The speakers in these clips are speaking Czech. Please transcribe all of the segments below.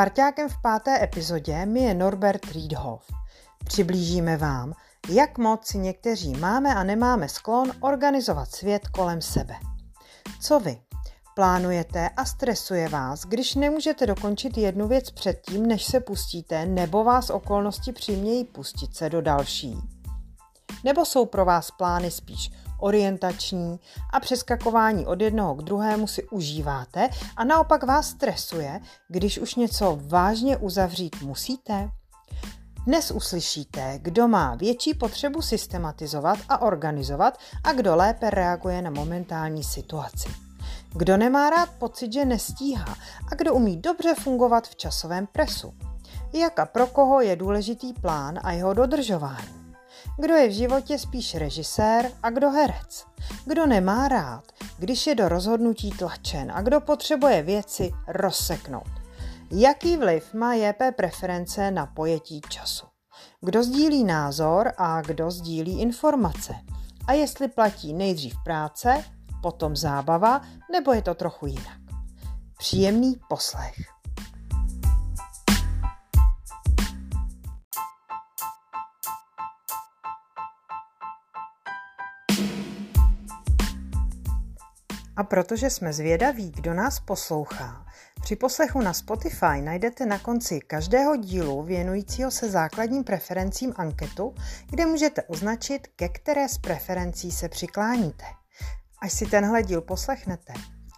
Parťákem v páté epizodě mi je Norbert Riedhoff. Přiblížíme vám, jak moc si někteří máme a nemáme sklon organizovat svět kolem sebe. Co vy? Plánujete a stresuje vás, když nemůžete dokončit jednu věc předtím, než se pustíte, nebo vás okolnosti přimějí pustit se do další? Nebo jsou pro vás plány spíš orientační a přeskakování od jednoho k druhému si užíváte a naopak vás stresuje, když už něco vážně uzavřít musíte? Dnes uslyšíte, kdo má větší potřebu systematizovat a organizovat a kdo lépe reaguje na momentální situaci. Kdo nemá rád pocit, že nestíhá a kdo umí dobře fungovat v časovém presu. Jak a pro koho je důležitý plán a jeho dodržování. Kdo je v životě spíš režisér a kdo herec. Kdo nemá rád, když je do rozhodnutí tlačen a kdo potřebuje věci rozseknout. Jaký vliv má JP preference na pojetí času? Kdo sdílí názor a kdo sdílí informace? A jestli platí nejdřív práce, potom zábava, nebo je to trochu jinak? Příjemný poslech. A protože jsme zvědaví, kdo nás poslouchá, při poslechu na Spotify najdete na konci každého dílu věnujícího se základním preferencím anketu, kde můžete označit, ke které z preferencí se přikláníte. Až si tenhle díl poslechnete,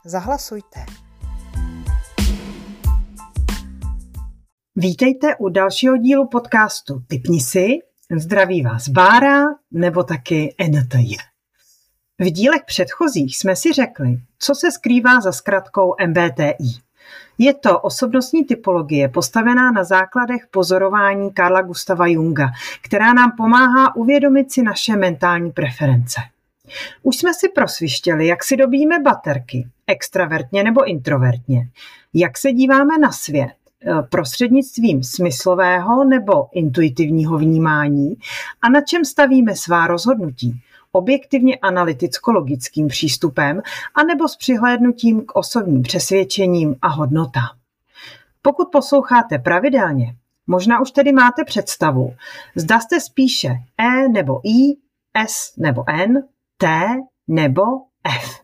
zahlasujte. Vítejte u dalšího dílu podcastu Typni si. Zdraví vás Bára nebo taky NTJ. V dílech předchozích jsme si řekli, co se skrývá za zkratkou MBTI. Je to osobnostní typologie postavená na základech pozorování Karla Gustava Junga, která nám pomáhá uvědomit si naše mentální preference. Už jsme si prosvištěli, jak si dobíme baterky, extravertně nebo introvertně, jak se díváme na svět, eh, prostřednictvím smyslového nebo intuitivního vnímání a na čem stavíme svá rozhodnutí, objektivně analyticko-logickým přístupem anebo s přihlédnutím k osobním přesvědčením a hodnotám. Pokud posloucháte pravidelně, možná už tedy máte představu, zda jste spíše E nebo I, S nebo N, T nebo F.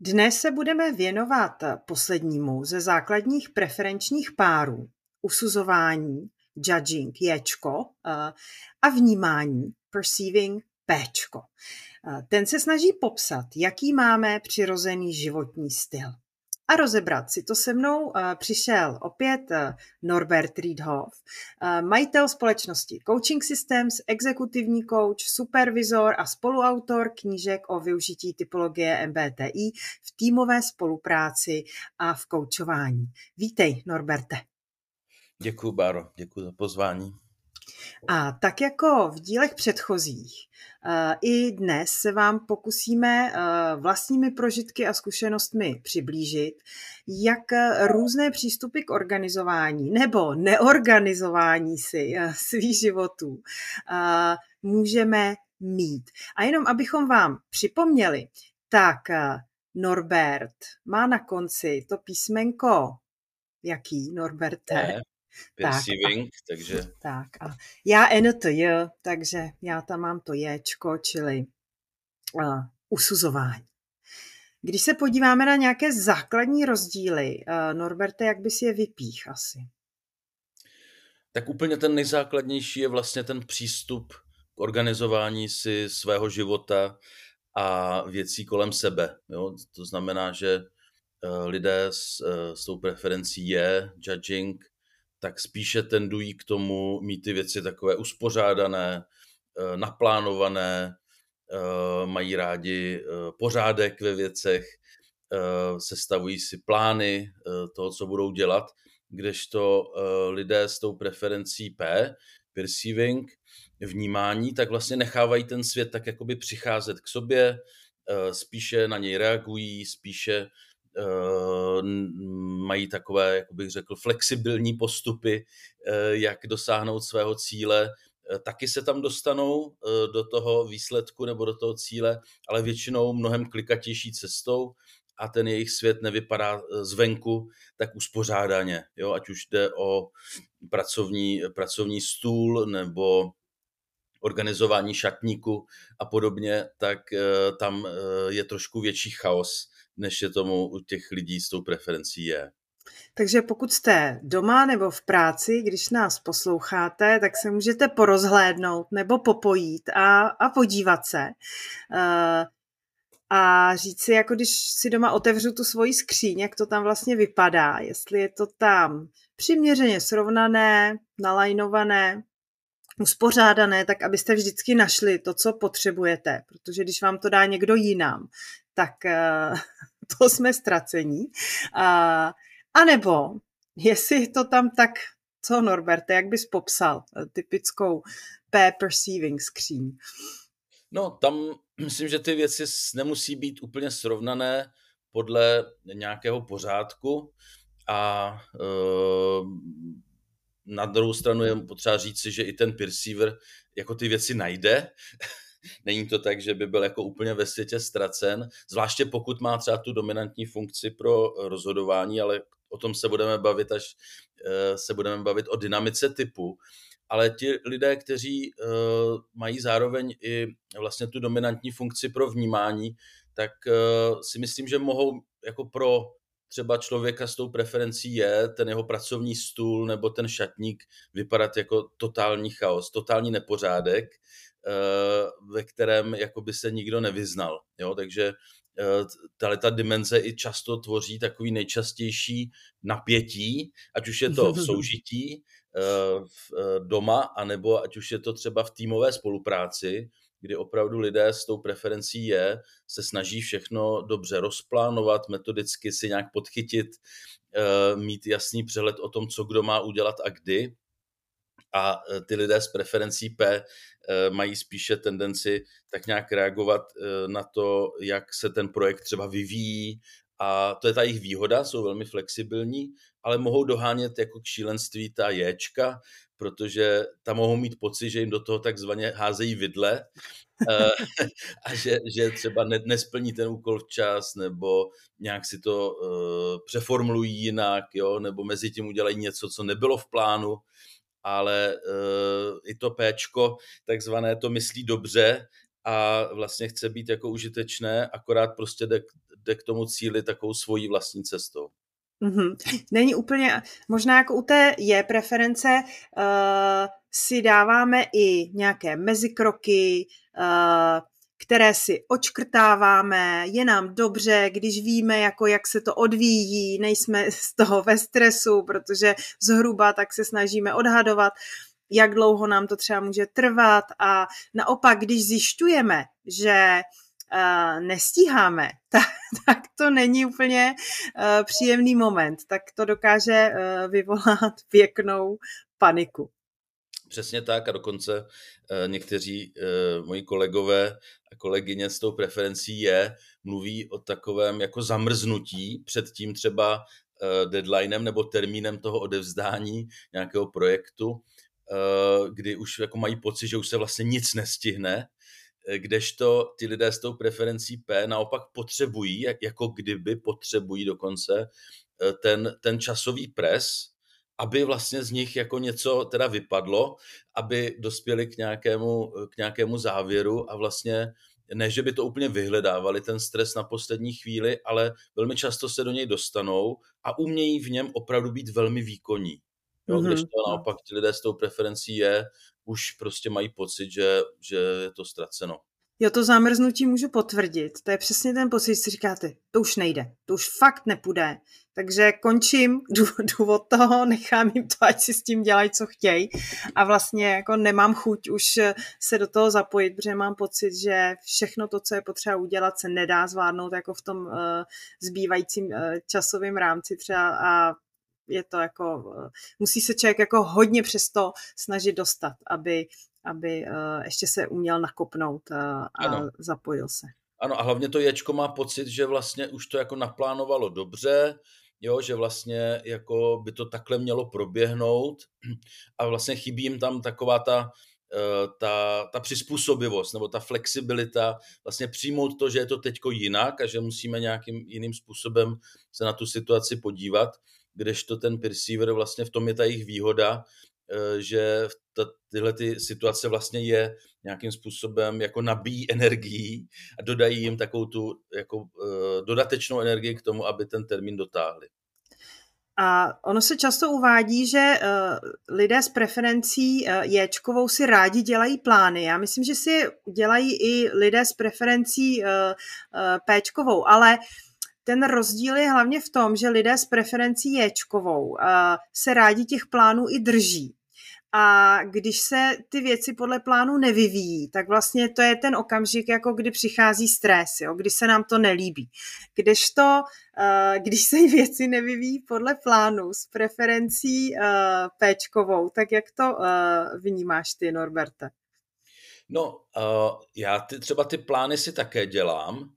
Dnes se budeme věnovat poslednímu ze základních preferenčních párů, usuzování, judging, ječko, eh, a vnímání, perceiving, Péčko. Ten se snaží popsat, jaký máme přirozený životní styl. A rozebrat si to se mnou přišel opět Norbert Riedhoff, majitel společnosti Coaching Systems, exekutivní coach, supervizor a spoluautor knížek o využití typologie MBTI v týmové spolupráci a v koučování. Vítej, Norberte. Děkuji, Báro, děkuji za pozvání. A tak jako v dílech předchozích, eh, i dnes se vám pokusíme eh, vlastními prožitky a zkušenostmi přiblížit, jak různé přístupy k organizování nebo neorganizování si eh, svých životů můžeme mít. A jenom abychom vám připomněli, tak Norbert má na konci to písmenko jaký, Norberte? Ne, Perceiving, tak, takže... Tak a já NTJ, takže já tam mám to Jčko, čili uh, usuzování. Když se podíváme na nějaké základní rozdíly, uh, Norberte, jak bys je vypích asi? Tak úplně ten nejzákladnější je vlastně ten přístup k organizování si svého života a věcí kolem sebe. Jo? To znamená, že lidé s, s tou preferencí je judging, tak spíše tendují k tomu mít ty věci takové uspořádané, eh, naplánované, eh, mají rádi eh, pořádek ve věcech, sestavují si plány toho, co budou dělat, kdežto lidé s tou preferencí P, perceiving, vnímání, tak vlastně nechávají ten svět tak jakoby přicházet k sobě, spíše na něj reagují, spíše mají takové, jak bych řekl, flexibilní postupy, eh, jak dosáhnout svého cíle. Eh, taky se tam dostanou do toho výsledku nebo do toho cíle, ale většinou mnohem klikatější cestou a ten jejich svět nevypadá eh, zvenku tak uspořádaně, jo? ať už jde o pracovní, pracovní stůl nebo organizování šatníku a podobně, tak eh, tam je trošku větší chaos, než je tomu u těch lidí s tou preferencí je. Takže pokud jste doma nebo v práci, když nás posloucháte, tak se můžete porozhlédnout nebo popojít a, a podívat se. Uh, a říct si, jako když si doma otevřu tu svoji skříň, jak to tam vlastně vypadá, jestli je to tam přiměřeně srovnané, nalajnované, uspořádané, tak abyste vždycky našli to, co potřebujete, protože když vám to dá někdo jinam, tak uh, to jsme ztracení. A nebo, jestli to tam tak, co Norberte, jak bys popsal eh, typickou pair perceiving skříň? No, tam myslím, že ty věci nemusí být úplně srovnané podle nějakého pořádku a e, na druhou stranu je potřeba říci, že i ten perceiver jako ty věci najde. Není to tak, že by byl jako úplně ve světě ztracen, zvláště pokud má třeba tu dominantní funkci pro rozhodování, ale o tom se budeme bavit, až eh, se budeme bavit o dynamice typu, ale ti lidé, kteří eh, mají zároveň i vlastně tu dominantní funkci pro vnímání, tak eh, si myslím, že mohou jako pro třeba člověka s tou preferencí je ten jeho pracovní stůl nebo ten šatník vypadat jako totální chaos, totální nepořádek, ve kterém jakoby se nikdo nevyznal. Jo? Takže Eh, tahle ta dimenze i často tvoří takový nejčastější napětí, ať už je to v soužití eh, v eh, doma, anebo ať už je to třeba v týmové spolupráci, kdy opravdu lidé s tou preferencí je, se snaží všechno dobře rozplánovat, metodicky si nějak podchytit, mít jasný přehled o tom, co kdo má udělat a kdy. A ty lidé s preferencí P Eh, mají spíše tendenci tak nějak reagovat eh, na to, jak se ten projekt třeba vyvíjí. A to je ta jejich výhoda, jsou velmi flexibilní, ale mohou dohánět jako k šílenství ta jéčka, protože tam mohou mít pocit, že jim do toho takzvaně házejí vidle a že, že třeba nesplní ten úkol včas nebo nějak si to přeformulují jinak, jo, nebo mezi tím udělají něco, co nebylo v plánu ale uh, i to péčko takzvané to myslí dobře a vlastně chce být jako užitečné, akorát prostě jde, jde k tomu cíli takovou svojí vlastní cestou. Mm-hmm. Není úplně, možná jako u té je preference, uh, si dáváme i nějaké mezikroky, uh, které si očkrtáváme, je nám dobře, když víme, jako jak se to odvíjí, nejsme z toho ve stresu, protože zhruba tak se snažíme odhadovat, jak dlouho nám to třeba může trvat a naopak, když zjišťujeme, že uh, nestíháme, tak, tak to není úplně uh, příjemný moment, tak to dokáže uh, vyvolat pěknou paniku. Přesně tak a dokonce eh, někteří eh, moji kolegové a kolegyně s tou preferencí je, mluví o takovém jako zamrznutí před tím třeba eh, deadlinem nebo termínem toho odevzdání nějakého projektu, kdy už jako mají pocit, že už se vlastně nic nestihne, kdežto ty lidé s tou preferencí P naopak potřebují, jako kdyby potřebují dokonce ten, ten časový pres, aby vlastně z nich jako něco teda vypadlo, aby dospěli k nějakému, k nějakému závěru a vlastně ne, že by to úplně vyhledávali, ten stres na poslední chvíli, ale velmi často se do něj dostanou a umějí v něm opravdu být velmi výkonní. Jo, mm-hmm. Když to naopak ti lidé s tou preferencí je, už prostě mají pocit, že, že je to ztraceno. Jo, to zamrznutí můžu potvrdit. To je přesně ten pocit, si říkáte, to už nejde, to už fakt nepůjde. Takže končím, jdu, jdu od toho, nechám jim to, ať si s tím dělají, co chtějí. A vlastně jako nemám chuť už se do toho zapojit, protože mám pocit, že všechno to, co je potřeba udělat, se nedá zvládnout jako v tom uh, zbývajícím uh, časovém rámci třeba a je to jako, uh, musí se člověk jako hodně přesto snažit dostat, aby aby uh, ještě se uměl nakopnout uh, a ano. zapojil se. Ano a hlavně to Ječko má pocit, že vlastně už to jako naplánovalo dobře, jo, že vlastně jako by to takhle mělo proběhnout a vlastně chybí jim tam taková ta ta, ta přizpůsobivost nebo ta flexibilita, vlastně přijmout to, že je to teďko jinak a že musíme nějakým jiným způsobem se na tu situaci podívat, kdežto ten perceiver vlastně v tom je ta jejich výhoda, Eh, že ta, tyhle ty situace vlastně je nějakým způsobem jako nabíjí energií a dodají jim takovou tu jako uh, dodatečnou energii k tomu, aby ten termín dotáhli. A ono se často uvádí, že uh, lidé s preferencí Jčkovou si rádi dělají plány. Já myslím, že si dělají i lidé s preferencí Pčkovou, ale ten rozdíl je hlavně v tom, že lidé s preferencí Jčkovou uh, se rádi těch plánů i drží. A když se ty věci podle plánu nevyvíjí, tak vlastně to je ten okamžik, jako kdy přichází stres, jo, kdy se nám to nelíbí. Kdežto, uh, když se věci nevyvíjí podle plánu s preferencí uh, péčkovou, tak jak to vnímáš ty, Norberte? No, já ty, třeba ty plány si také dělám,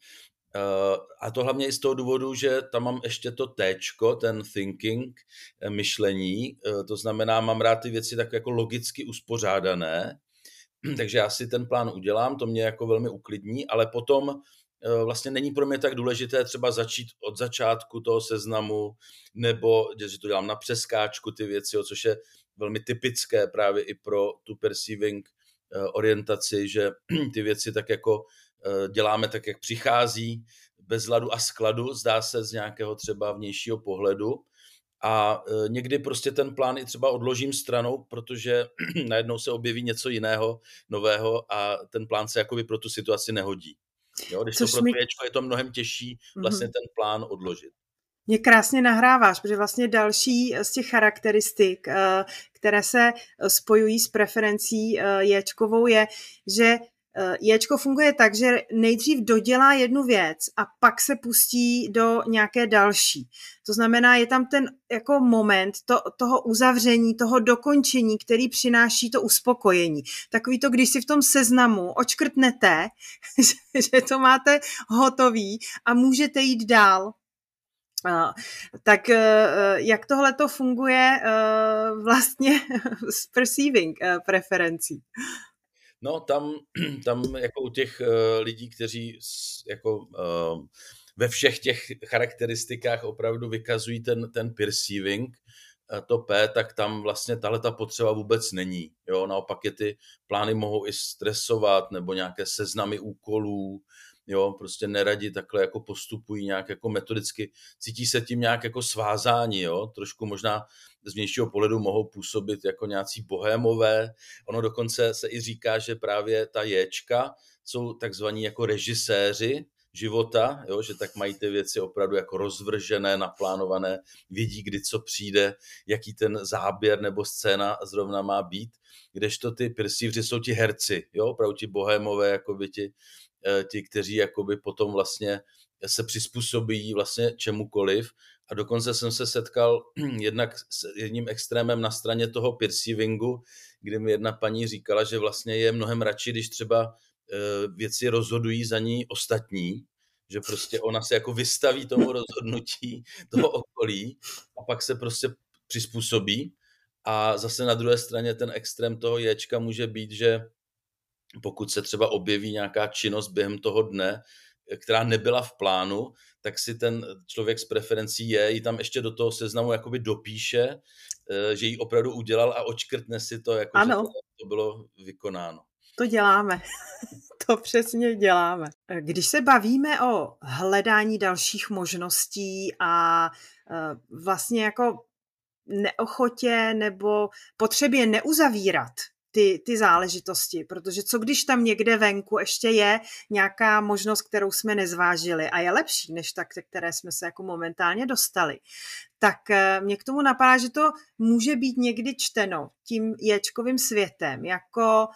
a to hlavně i z toho důvodu, že tam mám ještě to téčko, ten thinking, eh, myšlení, uh, to znamená, mám rád ty věci tak jako logicky uspořádané, takže já si ten plán udělám, to mě jako velmi uklidní, ale potom vlastně není pro mě tak důležité třeba začít od začátku toho seznamu, nebo že to dělám na přeskáčku ty věci, jo, což je velmi typické právě i pro tu perceiving orientaci, že ty věci tak jako Eh, děláme tak, jak přichází, bez ladu a skladu, zdá se z nějakého třeba vnějšího pohledu. A eh, někdy prostě ten plán i třeba odložím stranou, protože najednou se objeví něco jiného, nového a ten plán se jakoby pro tu situaci nehodí. Jo, když Což to pro mi... je to mnohem těžší vlastně mm-hmm. ten plán odložit. Mě krásně nahráváš, protože vlastně další z těch charakteristik, eh, které se spojují s preferencí Ječkovou, je, že Eh, Ječko funguje tak, že nejdřív dodělá jednu věc a pak se pustí do nějaké další. To znamená, je tam ten jako moment to, toho uzavření, toho dokončení, který přináší to uspokojení. Takový to, když si v tom seznamu očkrtnete, že to máte hotový a můžete jít dál. Tak uh, jak tohle to funguje vlastně s perceiving preferencí? No tam, tam jako u těch uh, lidí, kteří jako uh, ve všech těch charakteristikách opravdu vykazují ten, ten perceiving, uh, to P, tak tam vlastně tahle ta potřeba vůbec není. Jo? Naopak je ty plány mohou i stresovat nebo nějaké seznamy úkolů, jo, prostě neradi takhle jako postupují nějak jako metodicky, cítí se tím nějak jako svázání, jo, trošku možná z vnějšího pohledu mohou působit jako nějací bohémové, ono dokonce se i říká, že právě ta ječka jsou takzvaní jako režiséři, života, jo, že tak mají ty věci opravdu jako rozvržené, naplánované, vědí, kdy co přijde, jaký ten záběr nebo scéna zrovna má být, kdežto ty perceivři jsou ti herci, jo, opravdu ti bohémové, jako by ti ti, kteří jakoby potom vlastně se přizpůsobí vlastně čemukoliv. A dokonce jsem se setkal jednak s jedním extrémem na straně toho perceivingu, kdy mi jedna paní říkala, že vlastně je mnohem radši, když třeba eh, věci rozhodují za ní ostatní, že prostě ona se jako vystaví tomu rozhodnutí toho okolí a pak se prostě přizpůsobí. A zase na druhé straně ten extrém toho ječka může být, že pokud se třeba objeví nějaká činnost během toho dne, která nebyla v plánu, tak si ten člověk s preferencí je, ji tam ještě do toho seznamu jakoby dopíše, eh, že ji opravdu udělal a očkrtne si to, jako ano. že to, bylo vykonáno. To děláme. to přesně děláme. Když se bavíme o hledání dalších možností a eh, vlastně jako neochotě nebo potřebě neuzavírat ty, ty záležitosti, protože co když tam někde venku ještě je nějaká možnost, kterou jsme nezvážili a je lepší než tak, které jsme se jako momentálně dostali, tak eh, mě k tomu napadá, že to může být někdy čteno tím ječkovým světem, jako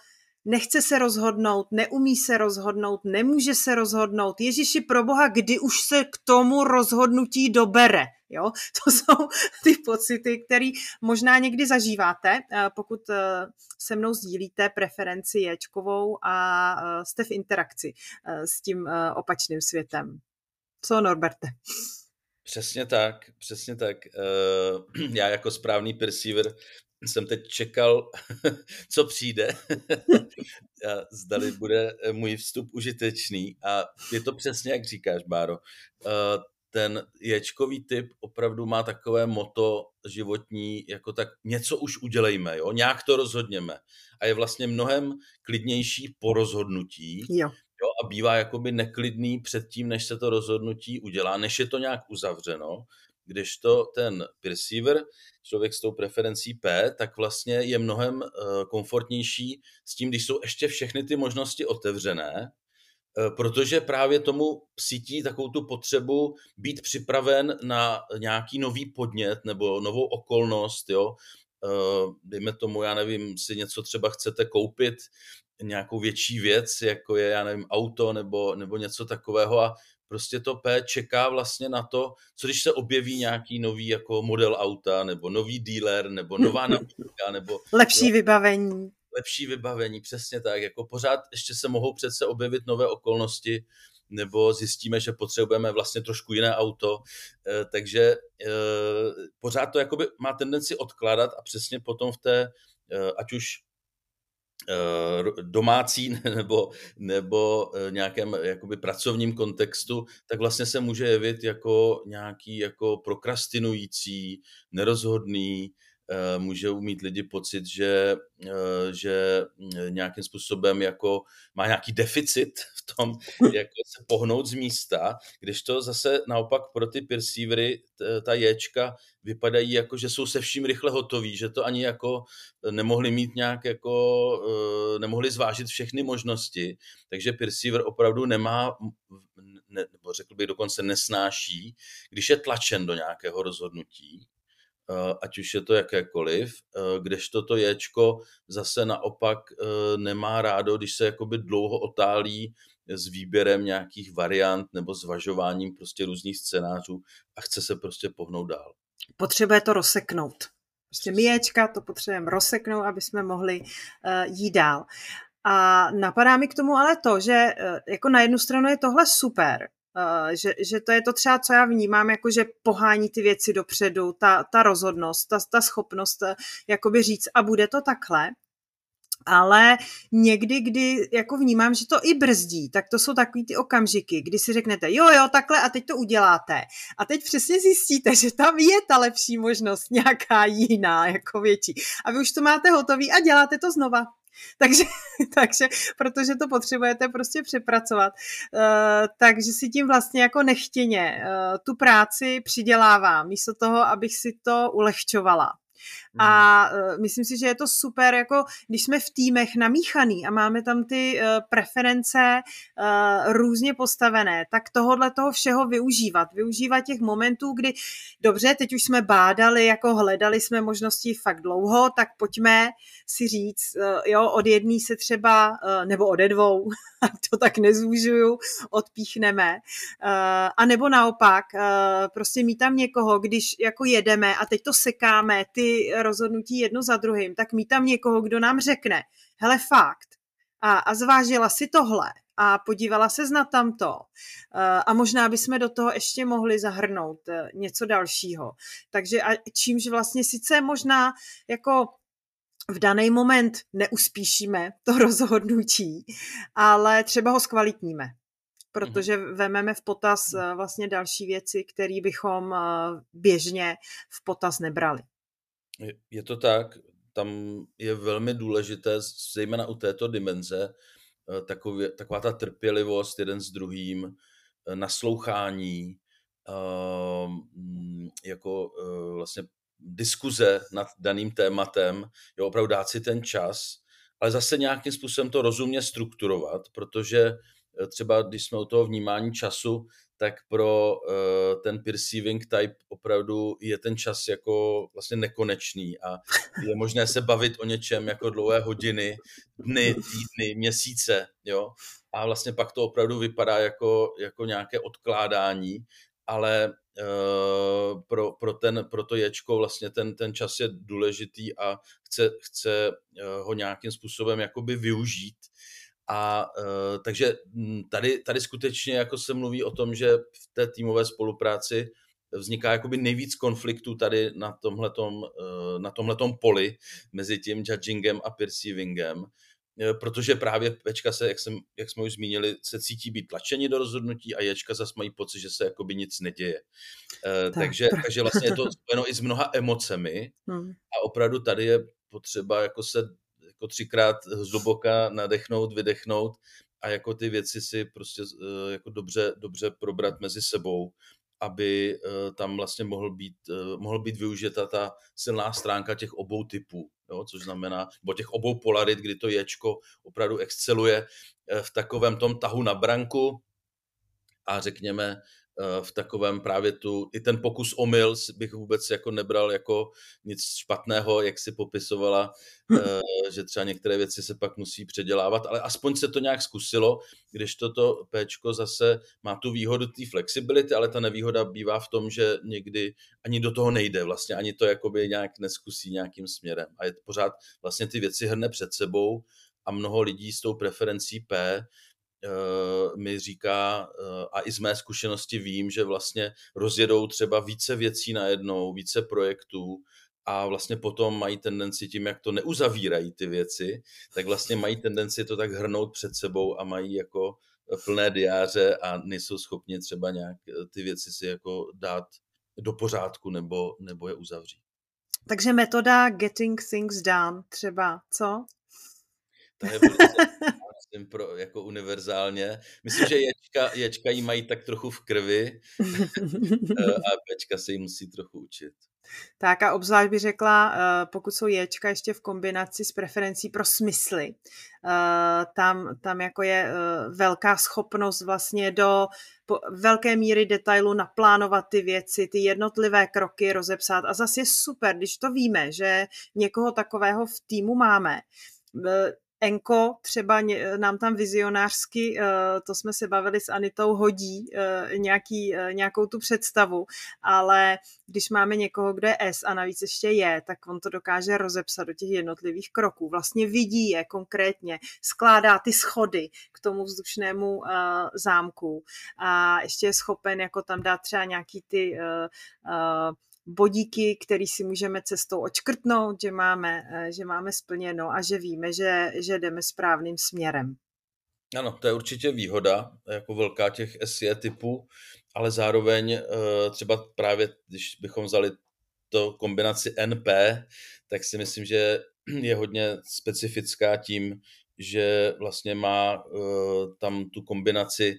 nechce se rozhodnout, neumí se rozhodnout, nemůže se rozhodnout. Ježiši pro boha, kdy už se k tomu rozhodnutí dobere. Jo? To jsou ty pocity, které možná někdy zažíváte, eh, pokud eh, se mnou sdílíte preferenci Ječkovou a eh, jste v interakci s tím opačným světem. Co, Norberte? Přesně tak, přesně tak. Já jako správný perceiver jsem teď čekal, co přijde, a zdali bude můj vstup užitečný. A je to přesně, jak říkáš, Báro. Ten ječkový typ opravdu má takové moto životní, jako tak něco už udělejme, jo? nějak to rozhodněme. A je vlastně mnohem klidnější po rozhodnutí. Jo. Jo, a bývá jakoby neklidný před tím, než se to rozhodnutí udělá, než je to nějak uzavřeno kdežto ten perceiver, člověk s tou preferencí P, tak vlastně je mnohem eh, komfortnější s tím, když jsou ještě všechny ty možnosti otevřené, protože právě tomu cítí takovou tu potřebu být připraven na nějaký nový podnět nebo novou okolnost, jo. Eh, dejme tomu, já nevím, si něco třeba chcete koupit, nějakou větší věc, jako je, já nevím, auto nebo, nebo něco takového a prostě to P čeká vlastně na to, co když se objeví nějaký nový jako model auta, nebo nový dealer, nebo nová nabídka, nebo... Lepší no, vybavení. Lepší vybavení, přesně tak. Jako pořád ještě se mohou přece objevit nové okolnosti, nebo zjistíme, že potřebujeme vlastně trošku jiné auto, eh, takže eh, pořád to jakoby má tendenci odkládat a přesně potom v té, eh, ať už domácí nebo, nebo nějakém jakoby pracovním kontextu, tak vlastně se může jevit jako nějaký jako prokrastinující, nerozhodný, můžou mít lidi pocit, že, eh, že mm, nějakým způsobem jako má nějaký deficit v tom, jak se pohnout z místa, když to zase naopak pro ty perceivery, ta ječka, vypadají jako, že jsou se vším rychle hotoví, že to ani jako nemohli mít nějak jako, eh, nemohli zvážit všechny možnosti, takže perceiver opravdu nemá, ne, nebo řekl bych dokonce nesnáší, když je tlačen do nějakého rozhodnutí, Eh, ať už je to jakékoliv, eh, kdežto to ječko zase naopak eh, nemá rádo, když se jakoby dlouho otálí s výběrem nějakých variant nebo zvažováním prostě různých scénářů a chce se prostě pohnout dál. Potřebuje to rozseknout. Prostě myječka to potřebujeme rozseknout, aby jsme mohli jít dál. A napadá mi k tomu ale to, že jako na jednu stranu je tohle super, že, že to je to třeba, co já vnímám, jako že pohání ty věci dopředu, ta, ta rozhodnost, ta, ta schopnost uh, jakoby říct a bude to takhle, ale někdy, kdy jako vnímám, že to i brzdí, tak to jsou takový ty okamžiky, kdy si řeknete, jo, jo, takhle a teď to uděláte. A teď přesně zjistíte, že tam je ta lepší možnost nějaká jiná, jako větší. A vy už to máte hotový a děláte to znova. takže, takže, protože to potřebujete prostě přepracovat. Uh, takže si tím vlastně jako nechtěně uh, tu práci přidělávám, místo toho, abych si to ulehčovala. A uh, myslím si, že je to super, jako když jsme v týmech namíchaný a máme tam ty uh, preference uh, různě postavené, tak tohohle toho všeho využívat. Využívat těch momentů, kdy dobře, teď už jsme bádali, jako hledali jsme možnosti fakt dlouho, tak pojďme si říct, jo, od jedné se třeba, nebo ode dvou, to tak nezúžuju, odpíchneme. A nebo naopak, prostě mít tam někoho, když jako jedeme a teď to sekáme, ty rozhodnutí jedno za druhým, tak mít tam někoho, kdo nám řekne, hele fakt, a, a zvážila si tohle a podívala se na tamto. A možná bychom do toho ještě mohli zahrnout e, něco dalšího. Takže a čímž vlastně sice možná jako v daný moment neuspíšíme to rozhodnutí, ale třeba ho zkvalitníme, protože mhm. vememe v potaz e, vlastně další věci, které bychom běžně v potaz nebrali. Je to tak, tam je velmi důležité, zejména u této dimenze, eh, takově, taková ta trpělivost jeden s druhým, eh, naslouchání, ehm, jako eh, vlastně diskuze nad daným tématem, je opravdu dát si ten čas, ale zase nějakým způsobem to rozumně strukturovat, protože třeba když jsme u toho vnímání času, tak pro uh, ten perceiving type opravdu je ten čas jako vlastně nekonečný a je možné se bavit o něčem jako dlouhé hodiny, dny, týdny, měsíce, jo. A vlastně pak to opravdu vypadá jako, jako nějaké odkládání, ale uh, pro, pro, ten, pro to ječko vlastně ten, ten čas je důležitý a chce, chce uh, ho nějakým způsobem jakoby využít a uh, takže hm, tady, tady skutečně jako se mluví o tom, že v té týmové spolupráci vzniká jakoby nejvíc konfliktů tady na tomhletom, eh, na tomhletom poli mezi tím judgingem a perceivingem, eh, protože právě Pečka se, jak, jsem, jak jsme už zmínili, se cítí být tlačeni do rozhodnutí a Ječka zase mají pocit, že se jakoby nic neděje. Tak, takže, takže vlastně je to spojeno i s mnoha emocemi hmm. a opravdu tady je potřeba jako se jako třikrát zhluboka nadechnout, vydechnout a jako ty věci si prostě jako dobře, dobře probrat mezi sebou aby eh, tam vlastně mohl být, eh, mohl být využita ta silná stránka těch obou typů, jo, což znamená, bo těch obou polarit, kdy to ječko opravdu exceluje eh, v takovém tom tahu na branku a řekněme v takovém právě tu, i ten pokus omyl bych vůbec jako nebral jako nic špatného, jak si popisovala, hm. že třeba některé věci se pak musí předělávat, ale aspoň se to nějak zkusilo, když toto Pčko zase má tu výhodu té flexibility, ale ta nevýhoda bývá v tom, že někdy ani do toho nejde, vlastně ani to jakoby nějak neskusí nějakým směrem a je pořád vlastně ty věci hrne před sebou a mnoho lidí s tou preferencí P Eh, mi říká, eh, a i z mé zkušenosti vím, že vlastně rozjedou třeba více věcí najednou, více projektů a vlastně potom mají tendenci tím, jak to neuzavírají ty věci, tak vlastně mají tendenci to tak hrnout před sebou a mají jako plné diáře a nejsou schopni třeba nějak eh, ty věci si jako dát do pořádku nebo, nebo je uzavřít. Takže metoda getting things done třeba, co? To je velice, myslím, pro, jako univerzálně. Myslím, že ječka, ječka jí mají tak trochu v krvi eh, a pečka se jí musí trochu učit. Tak a obzvlášť bych řekla, eh, pokud jsou ječka ještě v kombinaci s preferencí pro smysly, eh, tam, tam jako je velká schopnost vlastně do velké míry detailu naplánovat ty věci, ty jednotlivé kroky rozepsat a zase je super, když to víme, že někoho takového v týmu máme, Enko třeba nám tam vizionářsky, eh, to jsme se bavili s Anitou, hodí eh, nějaký, nějakou tu představu, ale když máme někoho, kdo je S a navíc ještě je, tak on to dokáže rozepsat do těch jednotlivých kroků. Vlastně vidí je konkrétně, skládá ty schody k tomu vzdušnému zámku a ještě je schopen jako tam dát třeba nějaký ty bodíky, který si můžeme cestou očkrtnout, že máme, eh, že máme splněno a že víme, že, že jdeme správným směrem. Ano, to je určitě výhoda, jako velká těch SE typů, ale zároveň eh, třeba právě, když bychom vzali to kombinaci NP, tak si myslím, že je hodně specifická tím, že vlastně má eh, tam tu kombinaci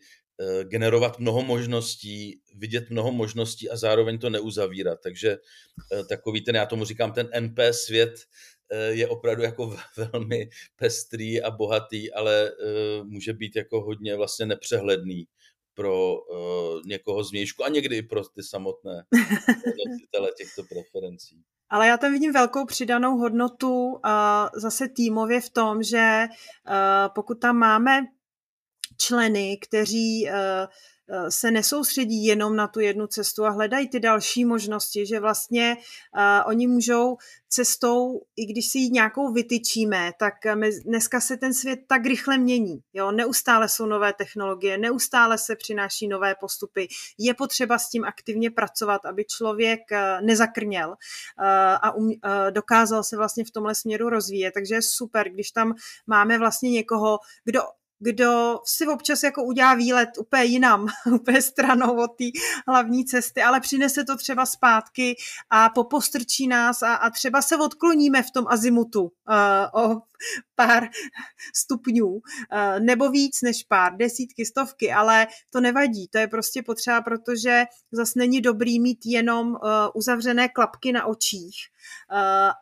generovat mnoho možností, vidět mnoho možností a zároveň to neuzavírat. Takže eh, takový ten, já tomu říkám, ten NP svět eh, je opravdu jako velmi pestrý a bohatý, ale může být jako hodně vlastně nepřehledný pro někoho z vnějšku a někdy i pro ty samotné nositele těchto preferencí. Ale já tam vidím velkou přidanou hodnotu uh, zase týmově v tom, že uh, pokud tam máme členy, kteří eh, eh, se nesoustředí jenom na tu jednu cestu a hledají ty další možnosti, že vlastně uh, oni můžou cestou, i když si ji nějakou vytyčíme, tak dneska se ten svět tak rychle mění. Jo? Neustále jsou nové technologie, neustále se přináší nové postupy. Je potřeba s tím aktivně pracovat, aby člověk nezakrněl a um, dokázal se vlastně v tomhle směru rozvíjet. Takže je super, když tam máme vlastně někoho, kdo kdo si občas jako udělá výlet úplně jinam, úplně stranou od té hlavní cesty, ale přinese to třeba zpátky a popostrčí nás a, a třeba se odkloníme v tom azimutu uh, o pár stupňů, eh, nebo víc než pár, desítky, stovky, ale to nevadí, to je prostě potřeba, protože zase není dobrý mít jenom eh, uzavřené klapky na očích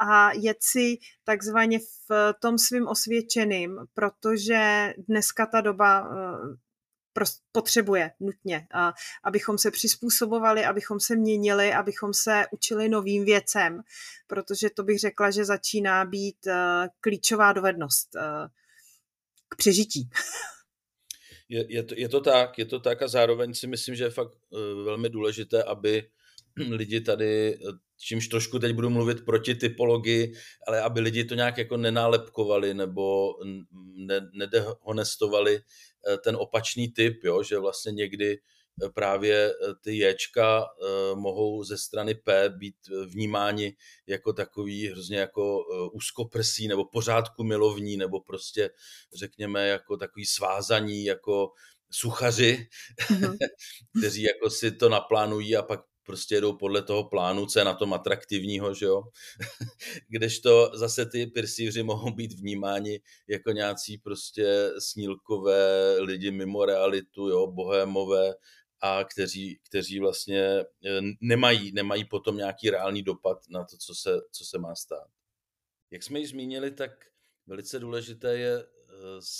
a jet si takzvaně v tom svým osvědčeným, protože dneska ta doba potřebuje nutně, abychom se přizpůsobovali, abychom se měnili, abychom se učili novým věcem, protože to bych řekla, že začíná být eh, klíčová dovednost eh, k přežití. Je, je, to, je to tak, je to tak a zároveň si myslím, že je fakt eh, velmi důležité, aby lidi tady, čímž trošku teď budu mluvit proti typologii, ale aby lidi to nějak jako nenálepkovali nebo ne, nedehonestovali Eh, ten opačný typ, jo, že vlastně někdy právě ty Jčka mohou ze strany P být vnímáni jako takový hrozně jako úzkoprsí nebo pořádku milovní nebo prostě řekněme jako takový svázaní, jako suchaři, mm-hmm. kteří jako si to naplánují a pak prostě jedou podle toho plánu, co je na tom atraktivního, že jo. Kdežto zase ty pirsíři mohou být vnímáni jako nějací prostě snílkové lidi mimo realitu, jo, bohémové, a kteří, kteří vlastně e, nemají, nemají potom nějaký reálný dopad na to, co se, co se má stát. Jak jsme již zmínili, tak velice důležité je e,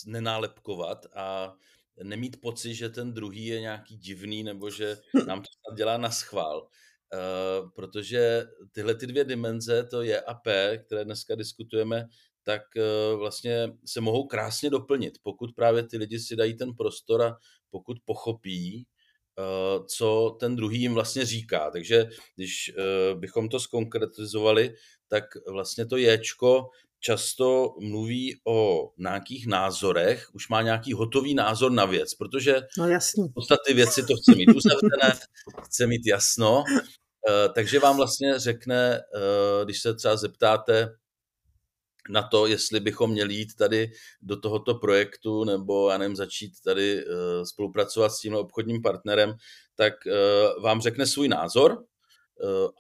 nenálepkovat a nemít pocit, že ten druhý je nějaký divný nebo že nám to dělá na schvál. Uh, protože tyhle ty dvě dimenze, to je a P, které dneska diskutujeme, tak uh, vlastně se mohou krásně doplnit, pokud právě ty lidi si dají ten prostor a pokud pochopí, uh, co ten druhý jim vlastně říká. Takže když bychom to skonkretizovali, tak vlastně to Jčko často mluví o nějakých názorech, už má nějaký hotový názor na věc, protože no jasný. v podstatě věci to chce mít uzavřené, chce mít jasno, eh, takže vám vlastně řekne, eh, když se třeba zeptáte na to, jestli bychom měli jít tady do tohoto projektu nebo, já nevím, začít tady eh, spolupracovat s tímhle obchodním partnerem, tak vám řekne svůj názor,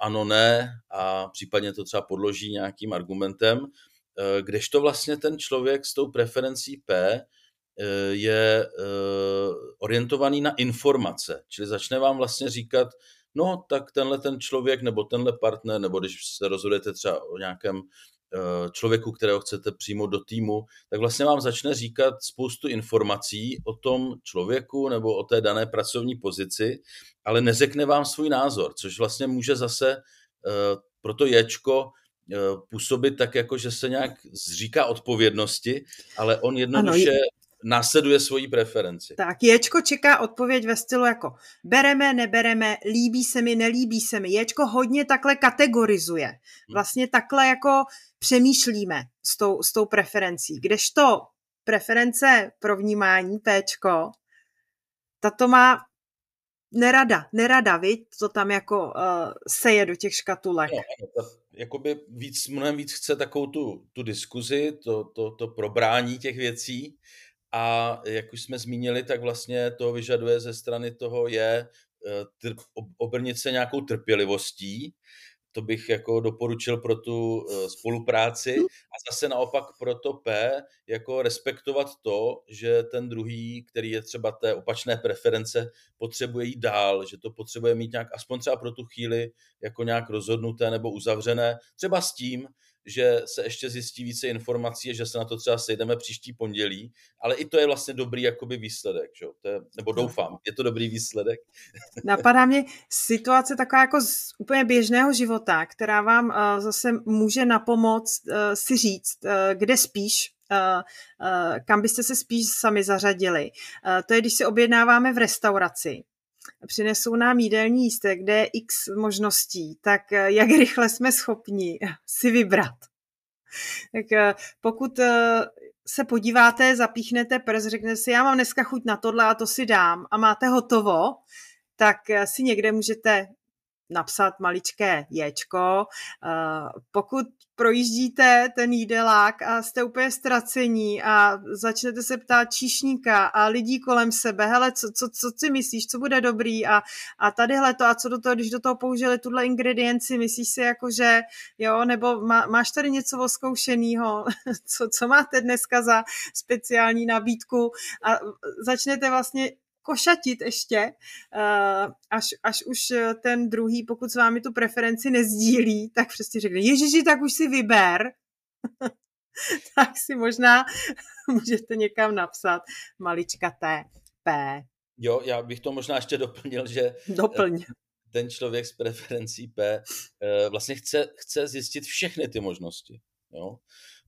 ano, ne a případně to třeba podloží nějakým argumentem Eh, kdežto vlastně ten člověk s tou preferencí P eh, je eh, orientovaný na informace, čili začne vám vlastně říkat, no tak tenhle ten člověk nebo tenhle partner, nebo když se rozhodujete třeba o nějakém člověku, kterého chcete přijmout do týmu, tak vlastně vám začne říkat spoustu informací o tom člověku nebo o té dané pracovní pozici, ale neřekne vám svůj názor, což vlastně může zase pro to ječko působit tak, jako že se nějak zříká odpovědnosti, ale on jednoduše ano, následuje svoji preferenci. Tak, Ječko čeká odpověď ve stylu jako bereme, nebereme, líbí se mi, nelíbí se mi. Ječko hodně takhle kategorizuje. Hmm. Vlastně takhle jako přemýšlíme s tou, s tou preferencí. Kdežto preference pro vnímání, Pčko, tato má nerada, nerada, viď? To tam jako uh, seje do těch škatulek. No, ta jakoby víc, mnohem víc chce takovou tu, tu diskuzi, to, to, to probrání těch věcí. A jak už jsme zmínili, tak vlastně to vyžaduje ze strany toho je eh, obrnit se nějakou trpělivostí to bych jako doporučil pro tu eh, spolupráci. A zase naopak pro to P, jako respektovat to, že ten druhý, který je třeba té opačné preference, potřebuje jít dál, že to potřebuje mít nějak, aspoň třeba pro tu chvíli, jako nějak rozhodnuté nebo uzavřené, třeba s tím, že se ještě zjistí více informací a že se na to třeba sejdeme příští pondělí, ale i to je vlastně dobrý jakoby výsledek, že? To je, nebo doufám, je to dobrý výsledek. Napadá mě situace taková jako z úplně běžného života, která vám uh, zase může napomoct uh, si říct, uh, kde spíš, kam byste se spíš sami zařadili. To je, když si objednáváme v restauraci přinesou nám jídelní jístek, kde je x možností, tak eh, jak rychle jsme schopni si vybrat. Tak eh, pokud eh, se podíváte, zapíchnete prst, řeknete si, já mám dneska chuť na tohle a to si dám a máte hotovo, tak si někde můžete napsat maličké ječko. Pokud projíždíte ten jídelák a jste úplně ztracení a začnete se ptát číšníka a lidí kolem sebe, hele, co, co, co si myslíš, co bude dobrý? A, a tadyhle to a co do toho, když do toho použili tuhle ingredienci, myslíš si jako, že jo, nebo má, máš tady něco oskoušenýho, co, co máte dneska za speciální nabídku? A začnete vlastně košatit ještě, uh, až, až už ten druhý, pokud s vámi tu preferenci nezdílí, tak prostě řekne, ježiši, tak už si vyber. tak si možná můžete někam napsat maličkaté P. Jo, já bych to možná ještě doplnil, že eh, Doplň. ten člověk s preferencí P eh, vlastně chce, chce zjistit všechny ty možnosti. Jo?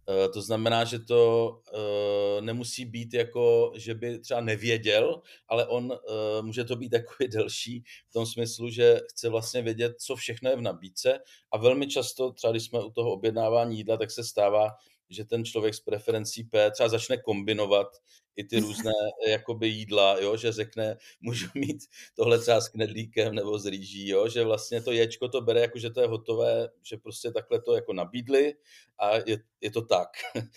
Eh, to znamená, že to uh, nemusí být jako, že by třeba nevěděl, ale on uh, může to být takový delší v tom smyslu, že chce vlastně vědět, co všechno je v nabídce. A velmi často, třeba když jsme u toho objednávání jídla, tak se stává, že ten člověk s preferencí P třeba začne kombinovat i ty různé jakoby jídla, jo, že řekne, můžu mít tohle třeba s knedlíkem nebo s rýží, jo, že vlastně to ječko to bere jako, že to je hotové, že prostě takhle to jako nabídli a je, je to tak.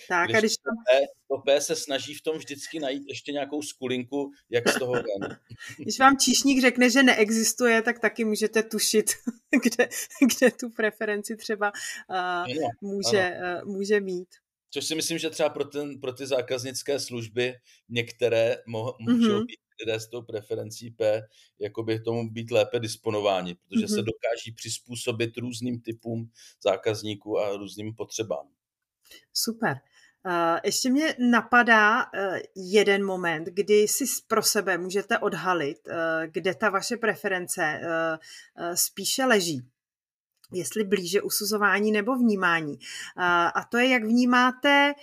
Tak když a když to... P, to P se snaží v tom vždycky najít ještě nějakou skulinku, jak z toho ven. Když vám číšník řekne, že neexistuje, tak taky můžete tušit, kde, kde tu preferenci třeba uh, ano, může, ano. Uh, může mít. Což si myslím, že třeba pro, ten, pro ty zákaznické služby některé mo- můžou mm-hmm. být lidé s tou preferencí P jakoby tomu být lépe disponováni, protože mm-hmm. se dokáží přizpůsobit různým typům zákazníků a různým potřebám. Super. Ještě mě napadá e, jeden moment, kdy si pro sebe můžete odhalit, e, kde ta vaše preference e, spíše leží jestli blíže usuzování nebo vnímání. A to je, jak vnímáte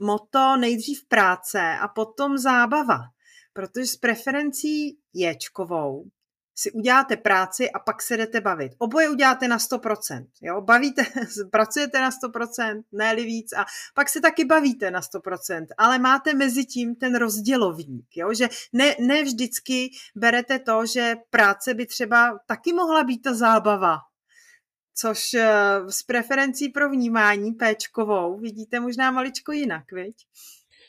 moto nejdřív práce a potom zábava. Protože s preferencí ječkovou si uděláte práci a pak se jdete bavit. Oboje uděláte na 100%. Jo? Bavíte, pracujete na 100%, ne víc a pak se taky bavíte na 100%, ale máte mezi tím ten rozdělovník, jo? že ne, ne vždycky berete to, že práce by třeba taky mohla být ta zábava, což eh, s preferencí pro vnímání péčkovou vidíte možná maličko jinak, viď?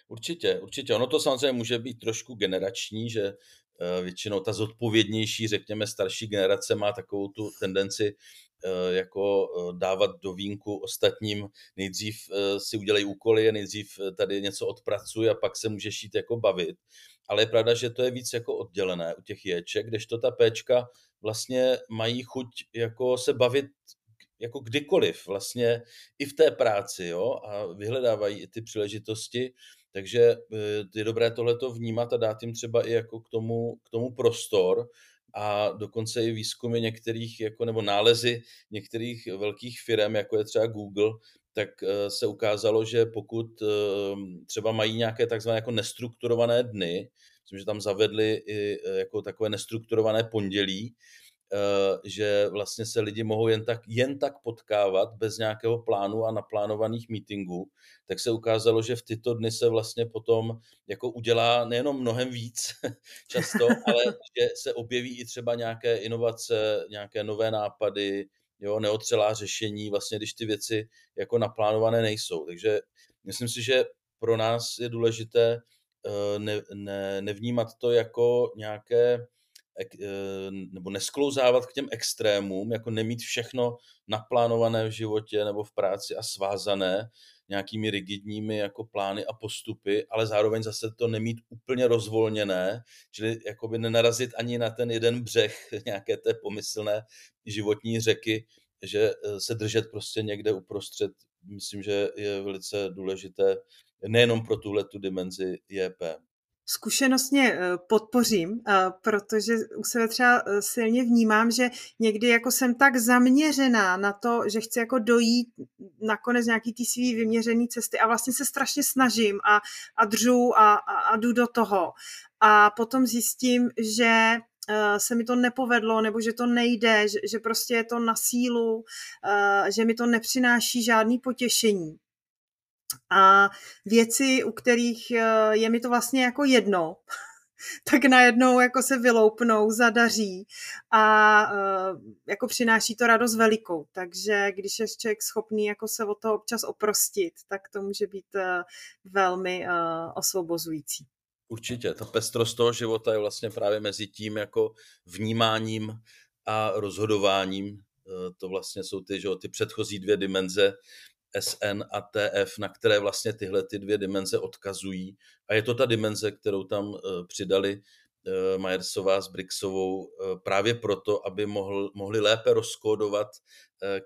Určitě, určitě. Ono to samozřejmě může být trošku generační, že eh, většinou ta zodpovědnější, řekněme, starší generace má takovou tu tendenci eh, jako dávat do vínku ostatním, nejdřív si udělej úkoly, nejdřív tady něco odpracuj a pak se můžeš jít jako bavit. Ale je pravda, že to je víc jako oddělené u těch ječek, kdežto ta péčka vlastně mají chuť jako se bavit jako kdykoliv, vlastně i v té práci, jo, a vyhledávají i ty příležitosti, takže eh, je dobré tohleto vnímat a dát jim třeba i jako k tomu, k tomu prostor, a dokonce i výzkumy některých, jako, nebo nálezy některých velkých firm, jako je třeba Google, tak eh, se ukázalo, že pokud eh, třeba mají nějaké takzvané jako nestrukturované dny, myslím, že tam zavedli i jako takové nestrukturované pondělí, Eh, že vlastně se lidi mohou jen tak, jen tak potkávat bez nějakého plánu a naplánovaných meetingů, tak se ukázalo, že v tyto dny se vlastně potom jako udělá nejenom mnohem víc často, ale že se objeví i třeba nějaké inovace, nějaké nové nápady, jo, neotřelá řešení, vlastně když ty věci jako naplánované nejsou. Takže myslím si, že pro nás je důležité ne, ne, nevnímat to jako nějaké Eh, nebo nesklouzávat k těm extrémům, jako nemít všechno naplánované v životě nebo v práci a svázané nějakými rigidními jako plány a postupy, ale zároveň zase to nemít úplně rozvolněné, čili jakoby nenarazit ani na ten jeden břeh nějaké té pomyslné životní řeky, že eh, se držet prostě někde uprostřed, myslím, že je velice důležité nejenom pro tuhle tu dimenzi JP. Zkušenostně eh, podpořím, eh, protože u sebe třeba eh, silně vnímám, že někdy jako jsem tak zaměřená na to, že chci jako dojít nakonec nějaký ty svý vyměřený cesty a vlastně se strašně snažím a, a držu a, a, a jdu do toho. A potom zjistím, že se mi to nepovedlo, nebo že to nejde, že, že prostě je to na sílu, že mi to nepřináší žádný potěšení a věci, u kterých eh, je mi to vlastně jako jedno, tak najednou jako se vyloupnou, zadaří a uh, jako přináší to radost velikou. Takže když je člověk schopný jako se od toho občas oprostit, tak to může být uh, velmi osvobozující. Určitě, ta pestrost toho života je vlastně právě mezi tím jako vnímáním a rozhodováním. To vlastně jsou ty, že, ty předchozí dvě dimenze, SN a TF, na které vlastně tyhle ty dvě dimenze odkazují. A je to ta dimenze, kterou tam eh, přidali eh, Majersová s Brixovou eh, právě proto, aby mohl, mohli lépe rozkódovat,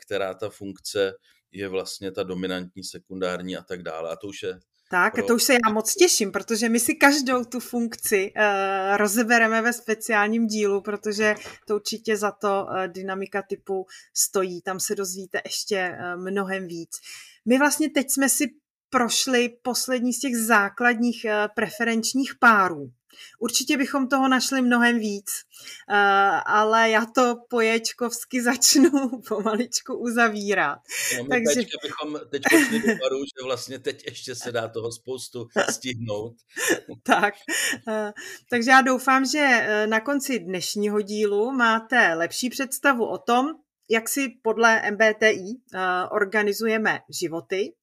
která ta funkce je vlastně ta dominantní, sekundární a tak dále. A to už je tak, pro... to už se já moc těším, protože my si každou tu funkci uh, rozebereme ve speciálním dílu, protože to určitě za to uh, dynamika typu stojí. Tam se dozvíte ještě uh, mnohem víc. My vlastně teď jsme si prošli poslední z těch základních uh, preferenčních párů. Určitě bychom toho našli mnohem víc, uh, ale já to poječkovsky začnu pomaličku uzavírat. No, Takže... teďka bychom teď šli do baru, že vlastně teď ještě se dá toho spoustu stihnout. tak, uh, takže já doufám, že na konci dnešního dílu máte lepší představu o tom, jak si podle MBTI organizujeme životy,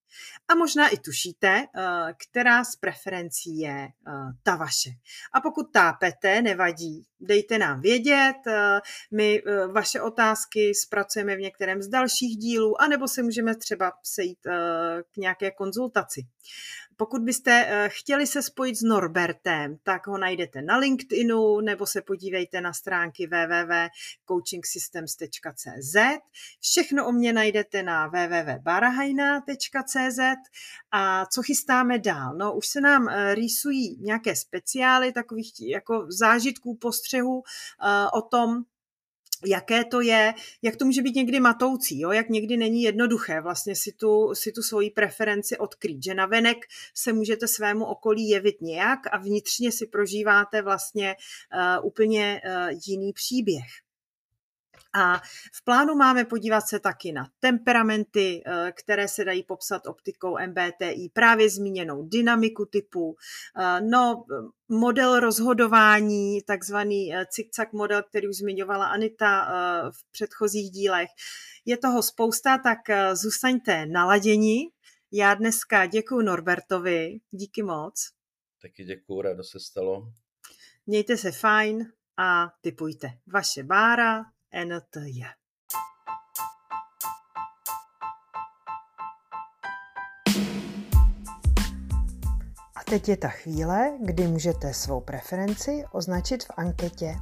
a možná i tušíte, eh, která z preferencí je eh, ta vaše. A pokud tápete, nevadí, dejte nám vědět, eh, my vaše otázky zpracujeme v některém z dalších dílů, anebo se můžeme třeba sejít k nějaké konzultaci. Pokud byste eh, chtěli se spojit s Norbertem, tak ho najdete na LinkedInu nebo se podívejte na stránky www.coachingsystems.cz. Všechno o mě najdete na www.barahajna.cz a co chystáme dál? No, už se nám eh, rýsují nějaké speciály takových jako zážitků, postřehů eh, o tom, jaké to je, jak to může být někdy matoucí, jo? jak někdy není jednoduché vlastně si tu, si tu svoji preferenci odkrýt, že na venek se můžete svému okolí jevit nějak a vnitřně si prožíváte vlastně uh, úplně uh, jiný příběh. A v plánu máme podívat se taky na temperamenty, eh, které se dají popsat optikou MBTI, právě zmíněnou dynamiku typu, eh, no, model rozhodování, takzvaný eh, cik model, který už zmiňovala Anita v předchozích dílech. Je toho spousta, tak zůstaňte naladěni. Já dneska děkuji Norbertovi, díky moc. Taky děkuji, rádo se stalo. Mějte se fajn a typujte. Vaše Bára, NTJ. A teď je ta chvíle, kdy můžete svou preferenci označit v anketě